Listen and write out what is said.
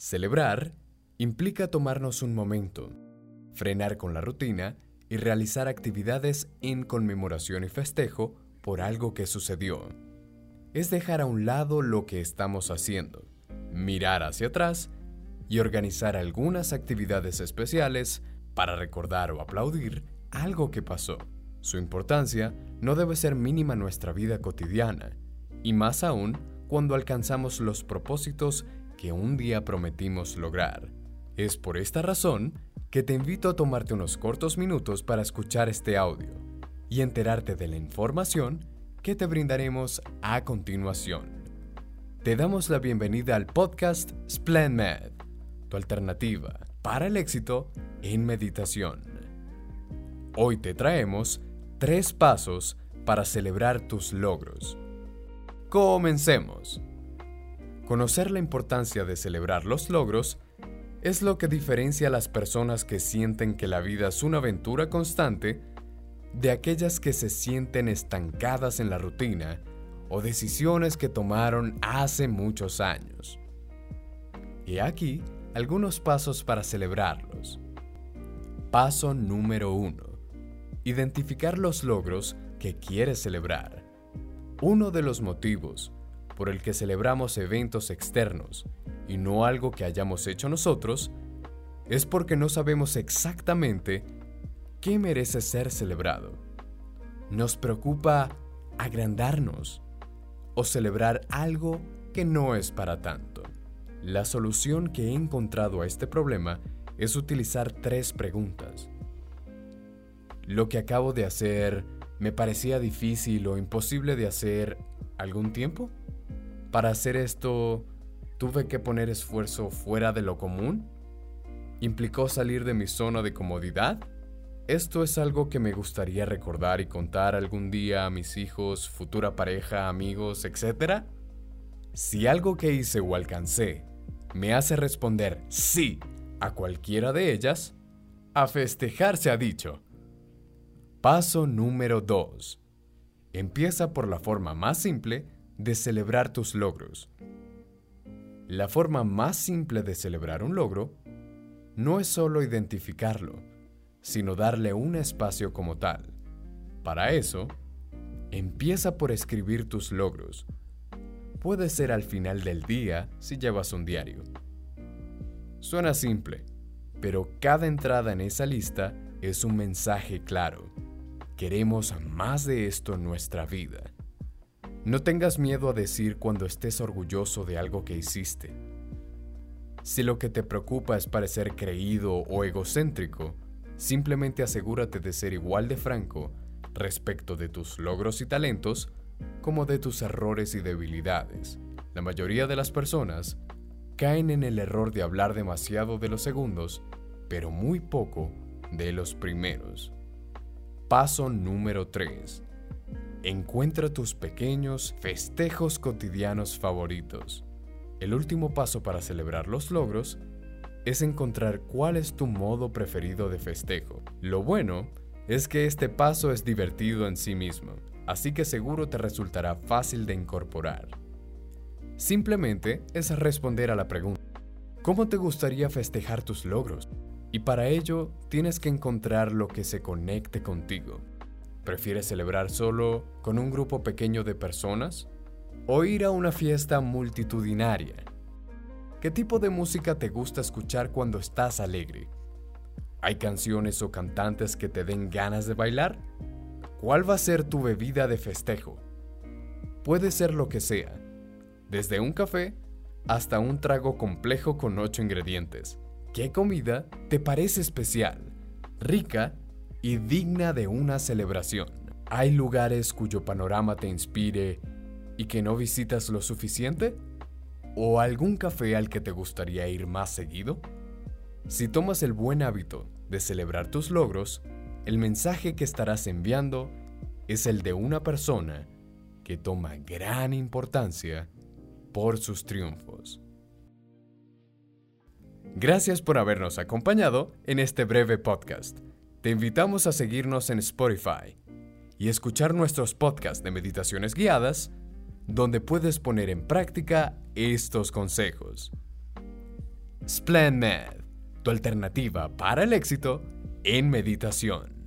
Celebrar implica tomarnos un momento, frenar con la rutina y realizar actividades en conmemoración y festejo por algo que sucedió. Es dejar a un lado lo que estamos haciendo, mirar hacia atrás y organizar algunas actividades especiales para recordar o aplaudir algo que pasó. Su importancia no debe ser mínima en nuestra vida cotidiana, y más aún cuando alcanzamos los propósitos que un día prometimos lograr. Es por esta razón que te invito a tomarte unos cortos minutos para escuchar este audio y enterarte de la información que te brindaremos a continuación. Te damos la bienvenida al podcast SplendMed, tu alternativa para el éxito en meditación. Hoy te traemos tres pasos para celebrar tus logros. Comencemos. Conocer la importancia de celebrar los logros es lo que diferencia a las personas que sienten que la vida es una aventura constante de aquellas que se sienten estancadas en la rutina o decisiones que tomaron hace muchos años. Y aquí algunos pasos para celebrarlos. Paso número 1. Identificar los logros que quieres celebrar. Uno de los motivos por el que celebramos eventos externos y no algo que hayamos hecho nosotros, es porque no sabemos exactamente qué merece ser celebrado. Nos preocupa agrandarnos o celebrar algo que no es para tanto. La solución que he encontrado a este problema es utilizar tres preguntas. ¿Lo que acabo de hacer me parecía difícil o imposible de hacer algún tiempo? Para hacer esto, tuve que poner esfuerzo fuera de lo común. ¿Implicó salir de mi zona de comodidad? Esto es algo que me gustaría recordar y contar algún día a mis hijos, futura pareja, amigos, etc. Si algo que hice o alcancé me hace responder sí a cualquiera de ellas, a festejar se ha dicho. Paso número 2. Empieza por la forma más simple de celebrar tus logros. La forma más simple de celebrar un logro no es solo identificarlo, sino darle un espacio como tal. Para eso, empieza por escribir tus logros. Puede ser al final del día si llevas un diario. Suena simple, pero cada entrada en esa lista es un mensaje claro. Queremos más de esto en nuestra vida. No tengas miedo a decir cuando estés orgulloso de algo que hiciste. Si lo que te preocupa es parecer creído o egocéntrico, simplemente asegúrate de ser igual de franco respecto de tus logros y talentos como de tus errores y debilidades. La mayoría de las personas caen en el error de hablar demasiado de los segundos, pero muy poco de los primeros. Paso número 3. Encuentra tus pequeños festejos cotidianos favoritos. El último paso para celebrar los logros es encontrar cuál es tu modo preferido de festejo. Lo bueno es que este paso es divertido en sí mismo, así que seguro te resultará fácil de incorporar. Simplemente es responder a la pregunta, ¿cómo te gustaría festejar tus logros? Y para ello tienes que encontrar lo que se conecte contigo. ¿Prefieres celebrar solo con un grupo pequeño de personas? ¿O ir a una fiesta multitudinaria? ¿Qué tipo de música te gusta escuchar cuando estás alegre? ¿Hay canciones o cantantes que te den ganas de bailar? ¿Cuál va a ser tu bebida de festejo? Puede ser lo que sea, desde un café hasta un trago complejo con ocho ingredientes. ¿Qué comida te parece especial, rica y digna de una celebración. ¿Hay lugares cuyo panorama te inspire y que no visitas lo suficiente? ¿O algún café al que te gustaría ir más seguido? Si tomas el buen hábito de celebrar tus logros, el mensaje que estarás enviando es el de una persona que toma gran importancia por sus triunfos. Gracias por habernos acompañado en este breve podcast. Te invitamos a seguirnos en Spotify y escuchar nuestros podcasts de meditaciones guiadas, donde puedes poner en práctica estos consejos. SplendMed, tu alternativa para el éxito en meditación.